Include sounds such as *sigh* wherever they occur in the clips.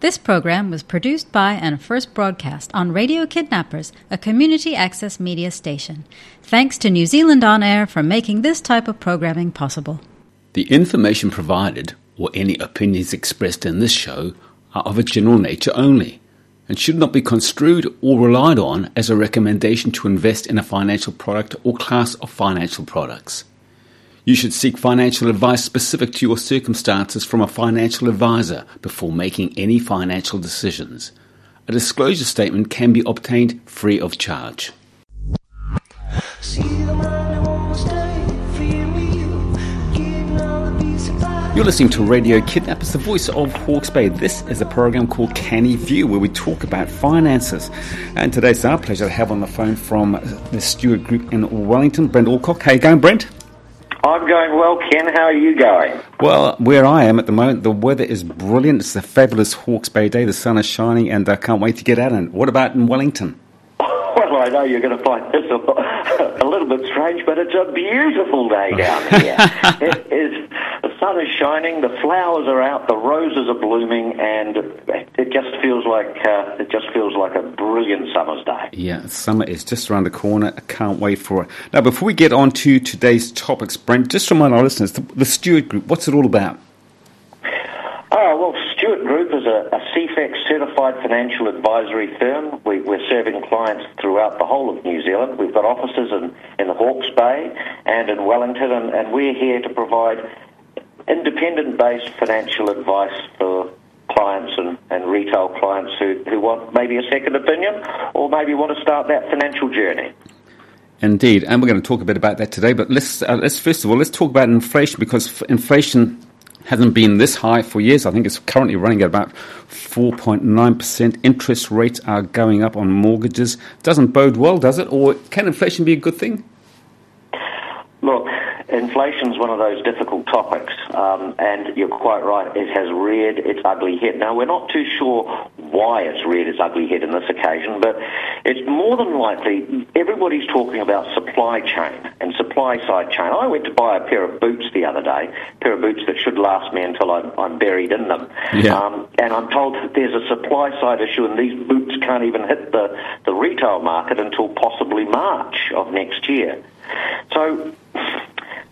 This program was produced by and first broadcast on Radio Kidnappers, a community access media station. Thanks to New Zealand On Air for making this type of programming possible. The information provided, or any opinions expressed in this show, are of a general nature only and should not be construed or relied on as a recommendation to invest in a financial product or class of financial products. You should seek financial advice specific to your circumstances from a financial advisor before making any financial decisions. A disclosure statement can be obtained free of charge. You're listening to Radio Kidnappers, the voice of Hawke's Bay. This is a program called Canny View, where we talk about finances. And today it's our pleasure to have on the phone from the Stewart Group in Wellington, Brent Alcock. How you going, Brent? I'm going well, Ken. How are you going? Well, where I am at the moment, the weather is brilliant. It's a fabulous Hawke's Bay day. The sun is shining, and I can't wait to get out. And what about in Wellington? *laughs* Well, I know you're going to find this a, *laughs* a little bit strange, but it's a beautiful day down here. *laughs* it is sun is shining, the flowers are out, the roses are blooming, and it just feels like uh, it just feels like a brilliant summer's day. Yeah, summer is just around the corner. I can't wait for it. Now, before we get on to today's topics, Brent, just remind our listeners the, the Stewart Group. What's it all about? Oh, well, Stewart Group is a, a CEFEX certified financial advisory firm. We, are serving clients throughout the whole of New Zealand. We've got offices in, in the Hawke's Bay and in Wellington, and, and we're here to provide independent based financial advice for clients and, and retail clients who, who want maybe a second opinion or maybe want to start that financial journey. Indeed, and we're going to talk a bit about that today. But let's uh, let's first of all let's talk about inflation because inflation hasn't been this high for years. I think it's currently running at about 4.9%. Interest rates are going up on mortgages. Doesn't bode well, does it? Or can inflation be a good thing? Look, inflation is one of those difficult topics, um, and you're quite right. It has reared its ugly head. Now, we're not too sure why it's reared its ugly head in this occasion, but it's more than likely everybody's talking about supply chain and supply side chain. I went to buy a pair of boots the other day, a pair of boots that should last me until I'm, I'm buried in them. Yeah. Um, and I'm told that there's a supply side issue, and these boots can't even hit the, the retail market until possibly March of next year. So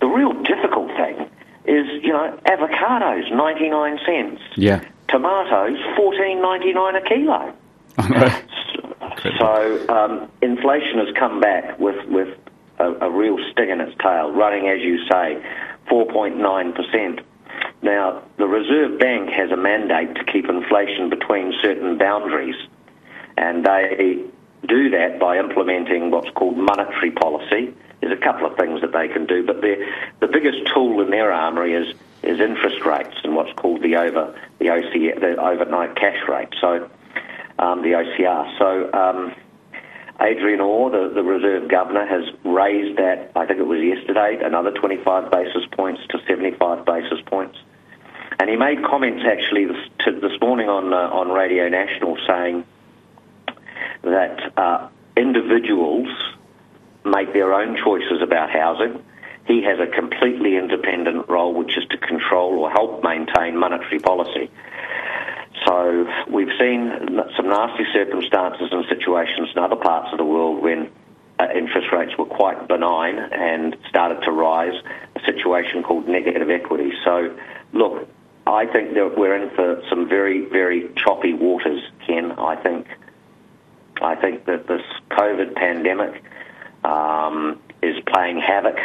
the real difficult thing is, you know, avocados, 99 cents. Yeah. Tomatoes, 14.99 a kilo. *laughs* so um, inflation has come back with, with a, a real sting in its tail, running, as you say, 4.9%. Now, the Reserve Bank has a mandate to keep inflation between certain boundaries, and they do that by implementing what's called monetary policy, there's a couple of things that they can do, but the biggest tool in their armory is is interest rates and what's called the over the OC the overnight cash rate. So um, the OCR. So um, Adrian Orr, the, the Reserve Governor, has raised that. I think it was yesterday, another 25 basis points to 75 basis points. And he made comments actually this, to, this morning on uh, on Radio National saying that uh, individuals make their own choices about housing. He has a completely independent role, which is to control or help maintain monetary policy. So we've seen some nasty circumstances and situations in other parts of the world when uh, interest rates were quite benign and started to rise, a situation called negative equity. So, look, I think that we're in for some very, very choppy waters, Ken. I think, I think that this COVID pandemic um, is playing havoc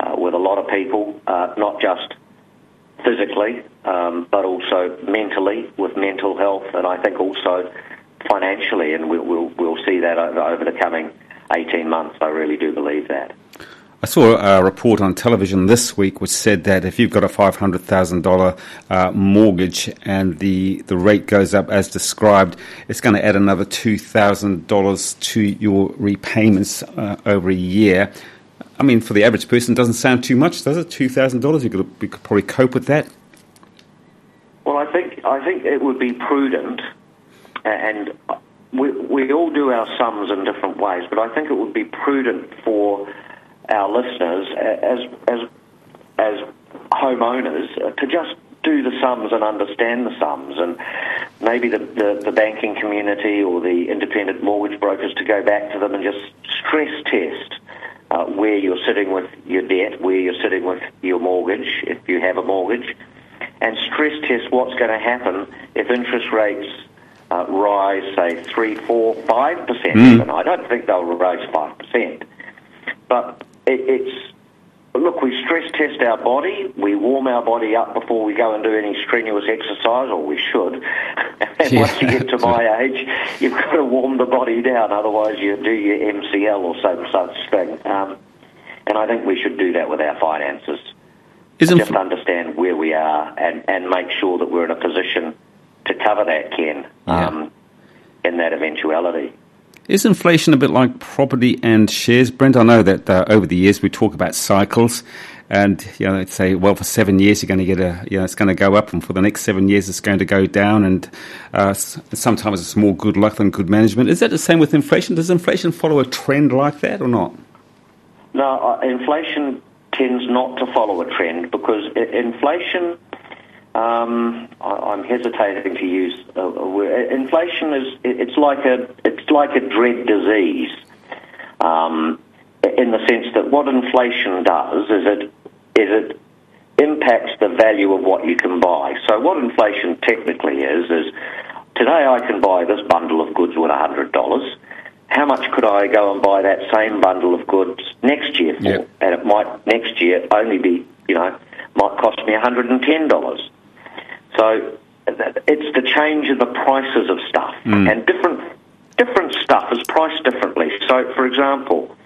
uh, with a lot of people, uh, not just physically, um, but also mentally with mental health, and I think also financially, and we'll, we'll, we'll see that over, over the coming 18 months. I really do believe that. I saw a report on television this week which said that if you've got a $500,000 uh, mortgage and the, the rate goes up as described, it's going to add another $2,000 to your repayments uh, over a year. I mean, for the average person, it doesn't sound too much, does it? $2,000? You could, you could probably cope with that. Well, I think, I think it would be prudent, and we, we all do our sums in different ways, but I think it would be prudent for our listeners as as as homeowners uh, to just do the sums and understand the sums. And maybe the, the, the, banking community or the independent mortgage brokers to go back to them and just stress test uh, where you're sitting with your debt, where you're sitting with your mortgage, if you have a mortgage, and stress test what's going to happen if interest rates uh, rise, say, 3, 4, 5% mm. even. I don't think they'll rise 5%. But it, it's look, we stress test our body. We warm our body up before we go and do any strenuous exercise, or we should. *laughs* and yeah. once you get to my age, you've got to warm the body down. Otherwise, you do your MCL or some such thing. Um, and I think we should do that with our finances. Isn't just understand where we are and, and make sure that we're in a position to cover that, Ken, yeah. um, in that eventuality. Is inflation a bit like property and shares, Brent? I know that uh, over the years we talk about cycles, and you know, say, well, for seven years you're going to get a, you know, it's going to go up, and for the next seven years it's going to go down, and uh, sometimes it's more good luck than good management. Is that the same with inflation? Does inflation follow a trend like that or not? No, uh, inflation tends not to follow a trend because inflation um, I, am hesitating to use a, a word. Inflation is it's like a it's like a dread disease, um, in the sense that what inflation does is it is it impacts the value of what you can buy. So what inflation technically is is today I can buy this bundle of goods worth hundred dollars. How much could I go and buy that same bundle of goods next year for? Yep. And it might next year only be you know might cost me hundred and ten dollars. So it's the change in the prices of stuff, mm. and different different stuff is priced differently. So, for example,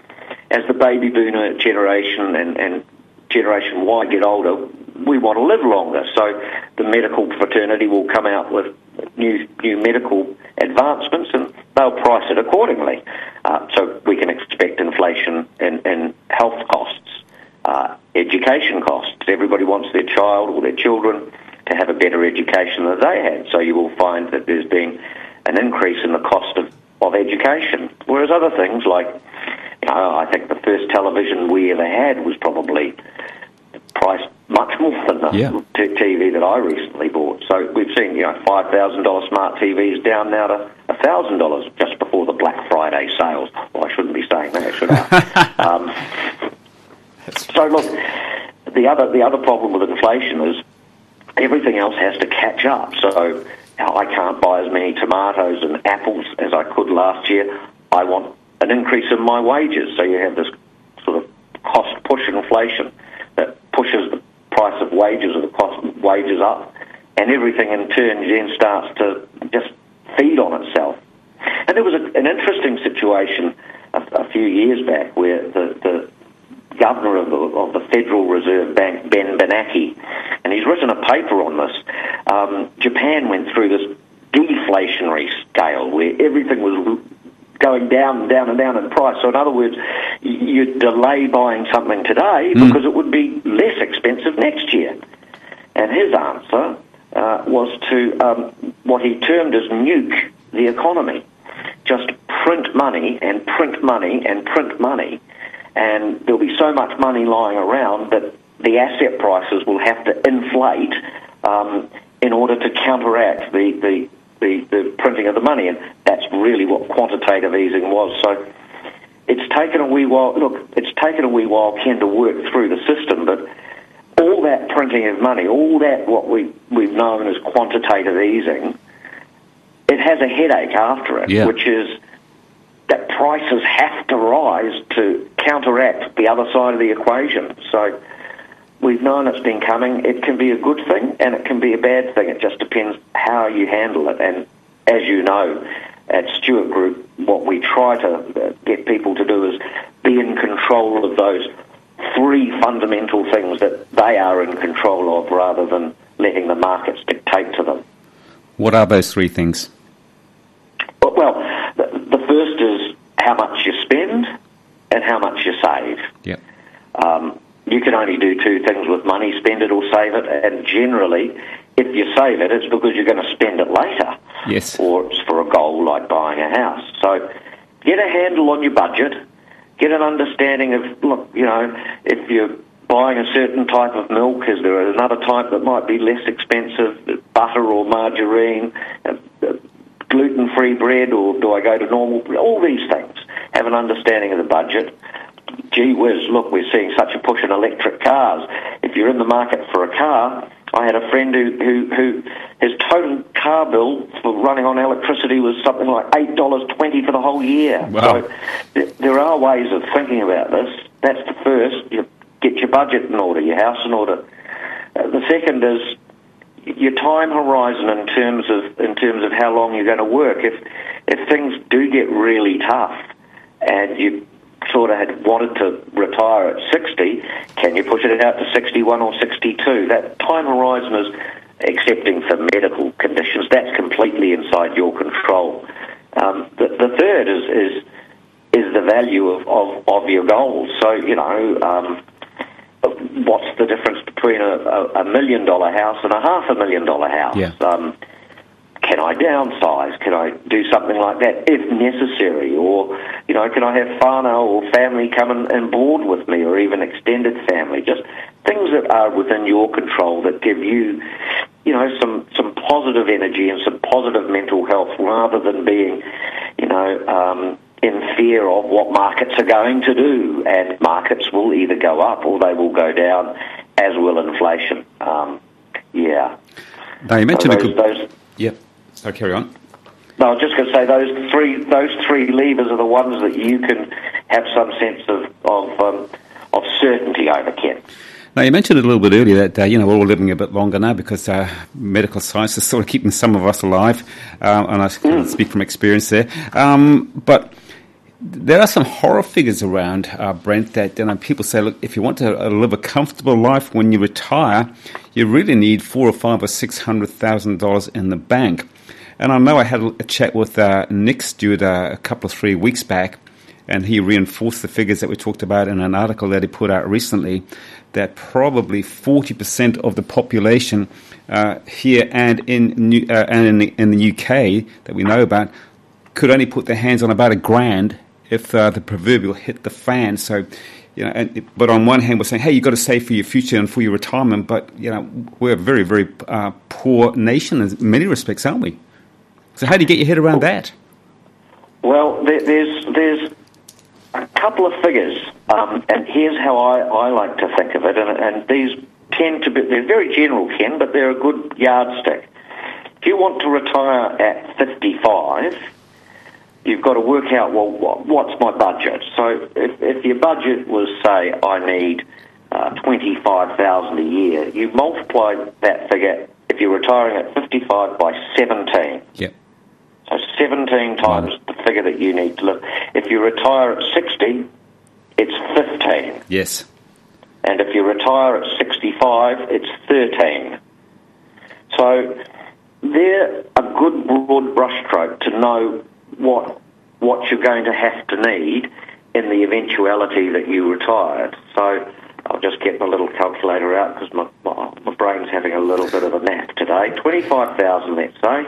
as the baby boomer generation and, and Generation Y get older, we want to live longer. So the medical fraternity will come out with new new medical advancements, and they'll price it accordingly. Uh, so we can expect inflation in, in health costs, uh, education costs. Everybody wants their child or their children to have a better education than they had. So you will find that there's been an increase in the cost of, of education. Whereas other things like, you know, I think the first television we ever had was probably priced much more than the yeah. t- TV that I recently bought. So we've seen, you know, $5,000 smart TVs down now to $1,000 just before the Black Friday sales. Well, I shouldn't be saying that, should I? *laughs* um, so look, the other, the other problem with inflation is everything else has to catch up. So I can't buy as many tomatoes and apples as I could last year. I want an increase in my wages. So you have this sort of cost push inflation that pushes the price of wages or the cost of wages up, and everything in turn then starts to just feed on itself. And there was a, an interesting situation a, a, few years back where the, the governor of the, of the Federal Reserve Bank, Ben Bernanke, and he's written a paper on this. Um, Japan went through this deflationary scale where everything was going down and down and down in price. So, in other words, you delay buying something today mm. because it would be less expensive next year. And his answer uh, was to um, what he termed as nuke the economy. Just print money and print money and print money and there'll be so much money lying around that the asset prices will have to inflate um, in order to counteract the, the, the, the, printing of the money, and that's really what quantitative easing was. So it's taken a wee while. Look, it's taken a wee while, Ken, to work through the system, but all that printing of money, all that what we we've known as quantitative easing, it has a headache after it, yeah. which is that prices have to rise to counteract the other side of the equation. So we've known it's been coming. It can be a good thing and it can be a bad thing. It just depends how you handle it. And as you know, at Stewart Group, what we try to uh, get people to do is be in control of those three fundamental things that they are in control of rather than letting the markets dictate to them. What are those three things? Well, the, the first is how much you spend and how much you save. Yep. Um, you can only do two things with money, spend it or save it, and generally, if you save it, it's because you're going to spend it later. Yes. Or it's for a goal like buying a house. So get a handle on your budget, get an understanding of, look, you know, if you're buying a certain type of milk, is there another type that might be less expensive, butter or margarine? gluten-free bread or do I go to normal? All these things. Have an understanding of the budget. Gee whiz, look, we're seeing such a push in electric cars. If you're in the market for a car, I had a friend who, who, who his total car bill for running on electricity was something like eight dollars twenty for the whole year. Wow. So th- there are ways of thinking about this. That's the first. You get your budget in order, your house in order. Uh, the second is your time horizon in terms of in terms of how long you're going to work. If if things do get really tough and you sort of had wanted to retire at 60, can you push it out to 61 or 62? That time horizon is, excepting for medical conditions, that's completely inside your control. Um, the, the third is, is is the value of, of, of your goals. So, you know, um, what's the difference between a, a, a million dollar house and a half a million dollar house? Yeah. Um, can I downsize? Can I do something like that if necessary? Or, you know, can I have whānau or family come and, and board with me or even extended family? Just things that are within your control that give you, you know, some, some positive energy and some positive mental health rather than being, you know, um, in fear of what markets are going to do. And markets will either go up or they will go down, as will inflation. Um, yeah. Now, you So mentioned a those, good. those, Yep. So carry on. no, I was just going to say those three those three levers are the ones that you can have some sense of of um, of certainty over, Ken. Now, you mentioned it a little bit earlier that, uh, you know, we're all living a bit longer now because uh, medical science is sort of keeping some of us alive, um, and I can speak from experience there. Um, but there are some horror figures around, uh, Brent, that you know, people say, look, if you want to uh, live a comfortable life when you retire, you really need four or five or six hundred thousand dollars in the bank. And I know I had a chat with uh, Nick Stewart uh, a couple of three weeks back, and he reinforced the figures that we talked about in an article that he put out recently that probably 40% of the population uh, here and in New, uh, and in the, in the UK that we know about could only put their hands on about a grand if uh, the proverbial hit the fan. So, you know, and, but on one hand, we're saying, hey, you've got to save for your future and for your retirement. But you know, we're a very, very uh, poor nation in many respects, aren't we? So, how do you get your head around that? Well, there, there's there's a couple of figures, um, and here's how I, I like to think of it. And, and these tend to be they're very general, Ken, but they're a good yardstick. If you want to retire at 55, you've got to work out well what, what's my budget. So if, if your budget was say I need uh, 25,000 a year, you multiply that figure if you're retiring at 55 by 17. Yep. So 17 times the figure that you need to live. If you retire at 60, it's 15. Yes. And if you retire at 65, it's 13. So they're a good broad brushstroke to know what what you're going to have to need in the eventuality that you retired. So I'll just get my little calculator out because my, my, my brain's having a little bit of a nap today. 25,000, let's say,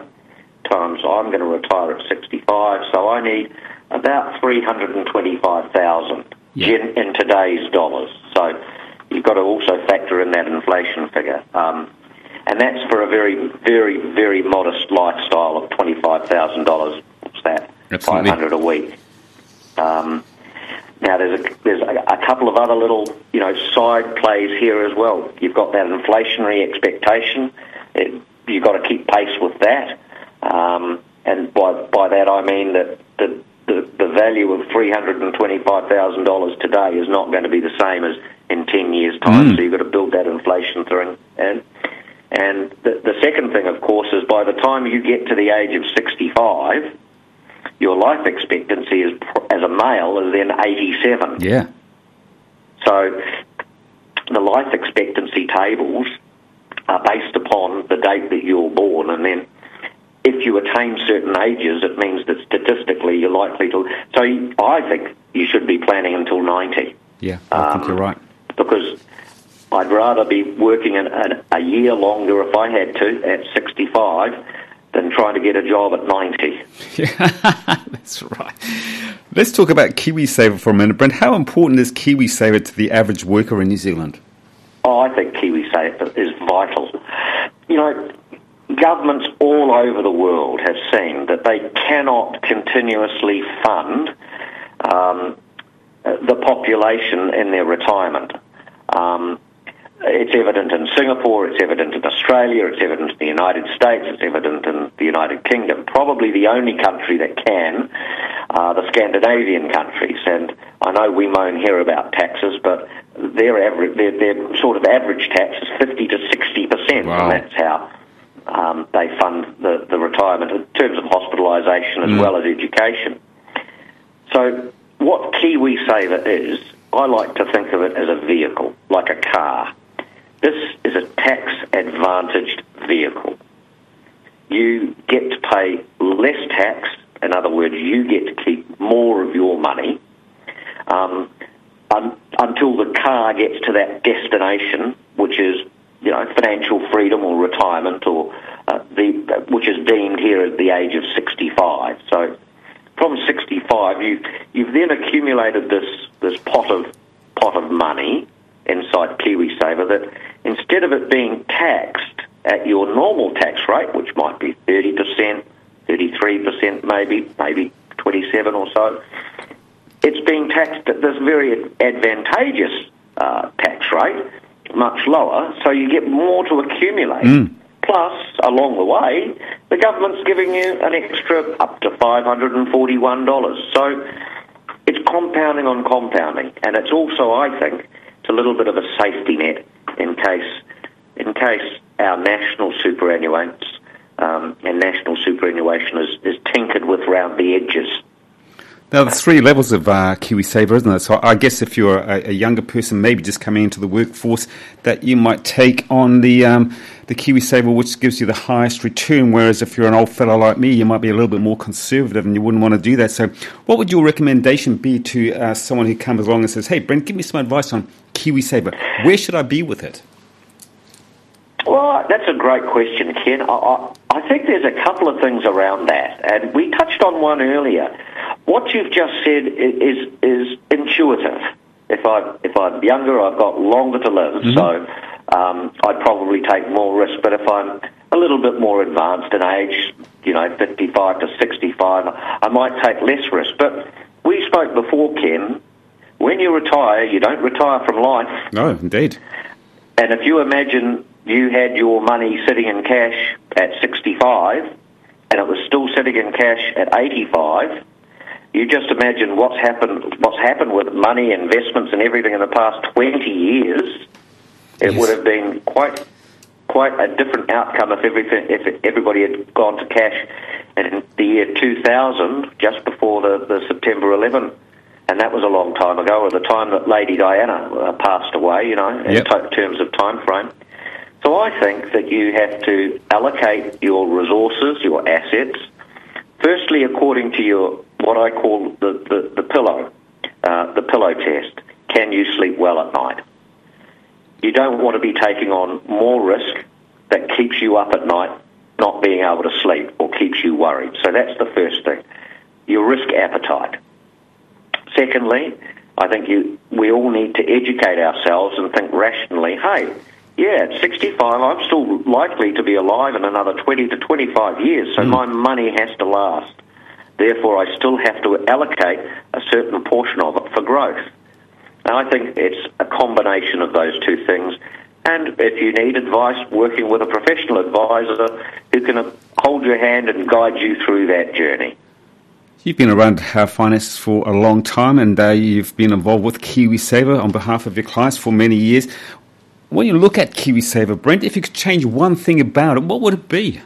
times I'm going to retire at 65, so I need about 325,000 Yeah. in, in today's dollars. So you've got to also factor in that inflation figure. Um, and that's for a very, very, very modest lifestyle of $25,000. What's that? Absolutely. 500 a week. Um, now there's a, there's a, a couple of other little you know side plays here as well. You've got that inflationary expectation. It, you've got to keep pace with that, um, and by by that I mean that the the, the value of three hundred and twenty five thousand dollars today is not going to be the same as in ten years' time. Mm. So you've got to build that inflation through, and and the, the second thing, of course, is by the time you get to the age of sixty five your life expectancy is, as a male is then 87. Yeah. So the life expectancy tables are based upon the date that you're born, and then if you attain certain ages, it means that statistically you're likely to. So I think you should be planning until 90 Yeah. I think Um, you're right. because I'd rather be working an, an, a year longer if I had to at 65 than trying to get a job at 90. Yeah, *laughs* That's right. Let's talk about KiwiSaver for a minute, Brent. How important is KiwiSaver to the average worker in New Zealand? Oh, I think KiwiSaver is vital. You know, governments all over the world have seen that they cannot continuously fund um, the population in their retirement. Um, it's evident in Singapore, it's evident in Australia, it's evident in the United States, it's evident in the United Kingdom. Probably the only country that can are the Scandinavian countries. And I know we moan here about taxes, but their average, their, their sort of average tax is 50 to 60 percent, wow. and that's how um, they fund the, the retirement in terms of hospitalisation as mm. well as education. So, what KiwiSaver is, I like to think of it as a vehicle, like a car. This is a tax advantaged vehicle. You get to pay less tax, in other words, you get to keep more of your money um, un- until the car gets to that destination, which is you know financial freedom or retirement, or uh, the which is deemed here at the age of 65. So from 65, you you've then accumulated this this pot of pot of money inside KiwiSaver that instead of it being taxed at your normal tax rate, which might be 30%, 33% maybe, maybe 27 or so, it's being taxed at this very advantageous uh, tax rate, much lower, so you get more to accumulate. Mm. Plus, along the way, the government's giving you an extra up to $541. So it's compounding on compounding, and it's also, I think, it's a little bit of a safety net in case in case our national superannuates um, and national superannuation is, is tinkered with round the edges. Now, there's three levels of uh, KiwiSaver, isn't there? So I guess if you're a, a, younger person, maybe just coming into the workforce, that you might take on the um, the KiwiSaver, which gives you the highest return. Whereas if you're an old fellow like me, you might be a little bit more conservative and you wouldn't want to do that. So, what would your recommendation be to uh, someone who comes along and says, "Hey, Brent, give me some advice on KiwiSaver. Where should I be with it?" Well, that's a great question, Ken. I, I, I, think there's a couple of things around that, and we touched on one earlier. What you've just said is is intuitive. If I if I'm younger, I've got longer to live, mm-hmm. so um, I'd probably take more risk. But if I'm a little bit more advanced in age, you know, 55 to 65, I might take less risk. But we spoke before, Ken. When you retire, you don't retire from life. No, indeed. And if you imagine you had your money sitting in cash at 65 and it was still sitting in cash at 85, you just imagine what's happened what's happened with money, investments and everything in the past 20 years. It yes. would have been quite quite a different outcome if everything if everybody had gone to cash in the year 2000 just before the, the September 11 and that was a long time ago, or the time that Lady Diana uh, passed away, you know, in yep. t- terms of time frame. So I think that you have to allocate your resources, your assets, firstly according to your what I call the, the, the pillow, uh, the pillow test. Can you sleep well at night? You don't want to be taking on more risk that keeps you up at night, not being able to sleep or keeps you worried. So that's the first thing. Your risk appetite. Secondly, I think you, we all need to educate ourselves and think rationally, hey, yeah, at 65, I'm still likely to be alive in another 20 to 25 years, so mm. my money has to last. Therefore, I still have to allocate a certain portion of it for growth. And I think it's a combination of those two things. And if you need advice, working with a professional advisor who can hold your hand and guide you through that journey. You've been around uh, finance for a long time and uh, you've been involved with KiwiSaver on behalf of your clients for many years. When you look at KiwiSaver, Brent, if you could change one thing about it, what would it be?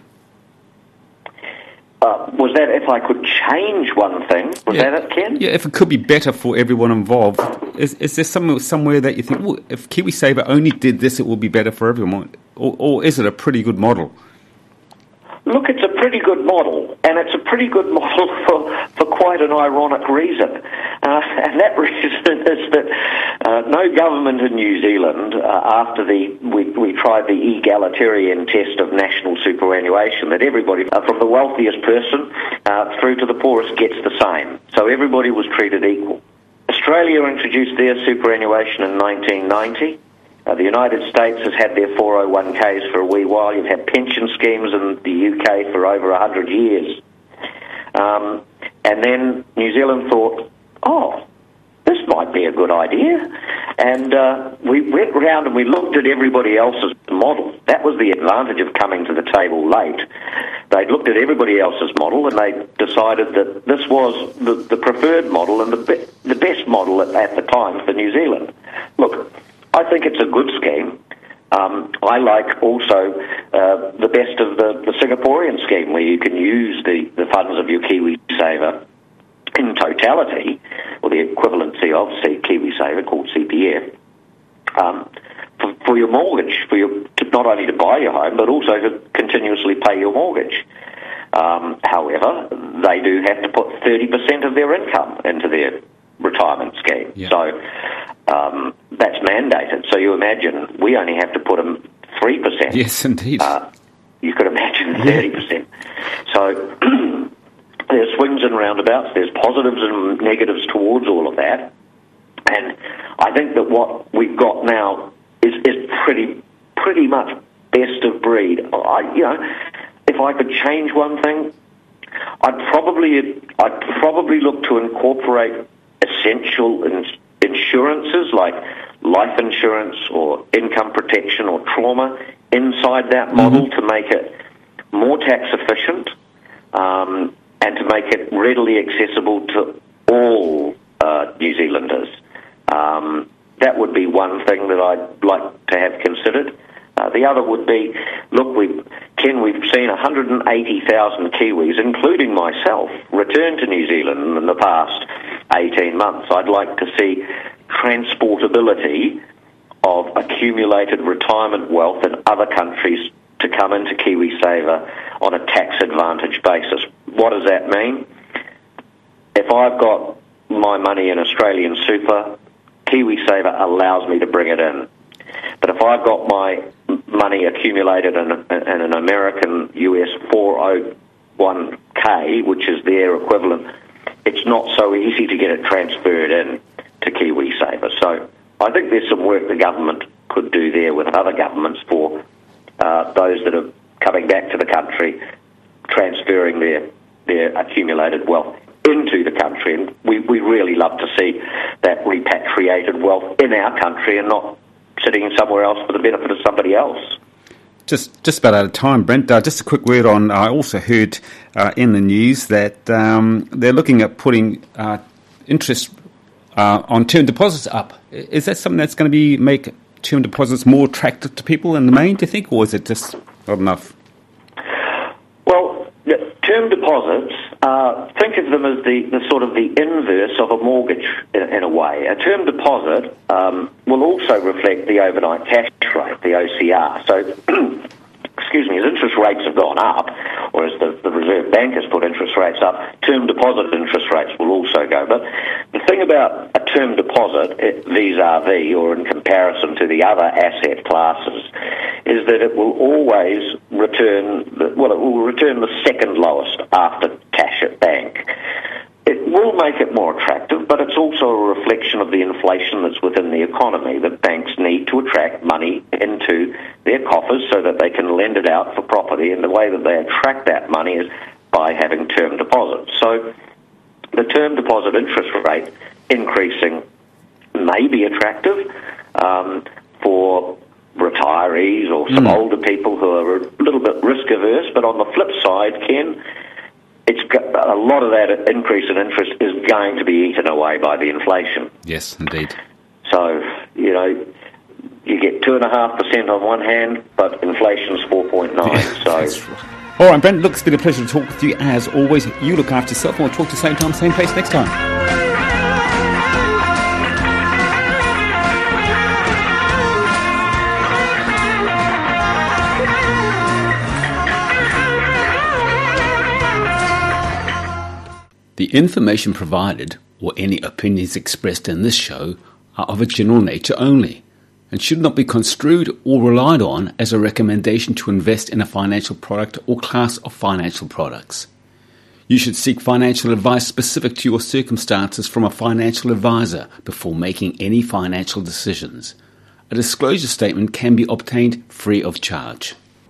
Uh, was that if I could change one thing? Was yeah. that it, Ken? Yeah, if it could be better for everyone involved. Is, is there some, somewhere that you think, well, if KiwiSaver only did this, it will be better for everyone? Or, or is it a pretty good model? Look, it's a pretty good model, and it's a pretty good *laughs* model for, for quite an ironic reason. Uh, and that *laughs* reason is that uh, no government in New Zealand, uh, after the we, we tried the egalitarian test of national superannuation, that everybody, uh, from the wealthiest person uh, through to the poorest, gets the same. So everybody was treated equal. Australia introduced their superannuation in 1990. Uh, the United States has had their 401ks for a wee while. You've had pension schemes in the UK for over 100 years. Um, and then New Zealand thought, oh, this might be a good idea. And uh, we went round and we looked at everybody else's model. That was the advantage of coming to the table late. They looked at everybody else's model and they decided that this was the, the preferred model and the, be- the best model at, at the time for New Zealand. Look, I think it's a good scheme. Um, I like also uh, the best of the, the Singaporean scheme where you can use the, the funds of your KiwiSaver in totality, or the equivalency of say, KiwiSaver called CPF, um, for, for, your mortgage, for your to, not only to buy your home but also to continuously pay your mortgage. Um, however, they do have to put thirty percent of their income into their retirement scheme. Yeah. So um, that's mandated. So you imagine we only have to put them three percent. Yes, indeed. Uh, you could imagine thirty percent. So *clears throat* there's swings and roundabouts, there's positives and negatives towards all of that. And I think that what we've got now is, is pretty pretty much best of breed. I, you know, if I could change one thing, I'd probably I'd probably look to incorporate essential insurances like life insurance or income protection or trauma inside that model mm-hmm. to make it more tax efficient. Um, and to make it readily accessible to all uh, New Zealanders. Um, that would be one thing that I'd like to have considered. Uh, the other would be, look, we Ken, we've seen 180,000 Kiwis, including myself, return to New Zealand in the past 18 months. I'd like to see transportability of accumulated retirement wealth in other countries to come into KiwiSaver on a tax advantage basis. What does that mean? If I've got my money in Australian super, KiwiSaver allows me to bring it in. But if I've got my money accumulated in, in an American US 401k, which is their equivalent, it's not so easy to get it transferred in to KiwiSaver. So I think there's some work the government could do there with other governments for uh, those that are coming back to the country, transferring their, their accumulated wealth into the country. And we, we really love to see that repatriated wealth in our country and not sitting somewhere else for the benefit of somebody else. Just, just about out of time, Brent. Uh, just a quick word on. I also heard uh, in the news that um, they're looking at putting uh, interest uh, on term deposits up. Is that something that's going to be make term deposits more attractive to people in the main, do you think, or is it just not enough? Well, term deposits, uh, think of them as the, the sort of the inverse of a mortgage in, in a way. A term deposit um, will also reflect the overnight cash rate, the OCR. So *clears throat* excuse me, as interest rates have gone up, or as the, the Reserve Bank has put interest rates up, term deposit interest rates will also go. But the thing about a term deposit, eh, vis-a-vis or in comparison to the other asset classes, is that it will always return, well, it will return the second lowest after cash at bank. It will make it more attractive, but it's also a reflection of the inflation that's within the economy that banks need to attract money into their coffers so that they can lend it out for property. And the way that they attract that money is by having term deposits. So the term deposit interest rate increasing may be attractive um, for retirees or some mm. older people who are a little bit risk averse. But on the flip side, Ken, it's a lot of that increase in interest is going to be eaten away by the inflation. Yes, indeed. So you know, you get two and a half percent on one hand, but inflation's four point nine. so. All right, Brent. Look, it's been a pleasure to talk with you as always. You look after yourself, and we'll talk to the same time, same place next time. The information provided, or any opinions expressed in this show, are of a general nature only, and should not be construed or relied on as a recommendation to invest in a financial product or class of financial products. You should seek financial advice specific to your circumstances from a financial advisor before making any financial decisions. a disclosure statement can be obtained free of charge.